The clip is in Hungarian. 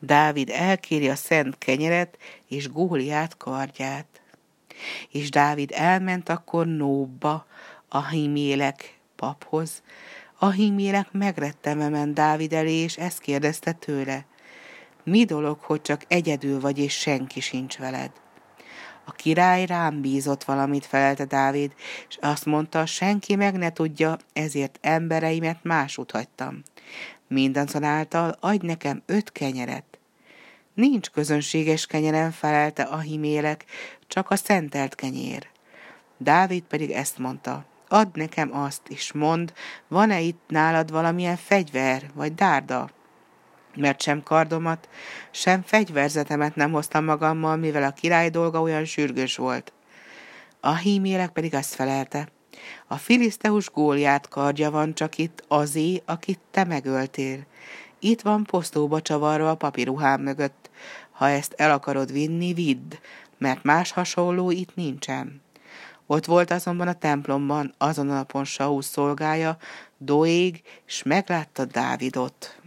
Dávid elkéri a szent kenyeret és Góliát kardját. És Dávid elment akkor Nóbba, a hímélek paphoz. A hímélek megrettenve ment Dávid elé, és ezt kérdezte tőle. Mi dolog, hogy csak egyedül vagy, és senki sincs veled? A király rám bízott valamit, felelte Dávid, és azt mondta, senki meg ne tudja, ezért embereimet másút hagytam. Mindazonáltal adj nekem öt kenyeret. Nincs közönséges kenyerem, felelte a himélek, csak a szentelt kenyér. Dávid pedig ezt mondta, add nekem azt, és mond, van-e itt nálad valamilyen fegyver, vagy dárda? Mert sem kardomat, sem fegyverzetemet nem hoztam magammal, mivel a király dolga olyan sürgős volt. A hímélek pedig azt felelte, a filiszteus góliát kardja van csak itt azé, akit te megöltél. Itt van posztóba csavarva a papiruhám mögött. Ha ezt el akarod vinni, vidd, mert más hasonló itt nincsen. Ott volt azonban a templomban azon a napon Saul szolgája, Doég, és meglátta Dávidot.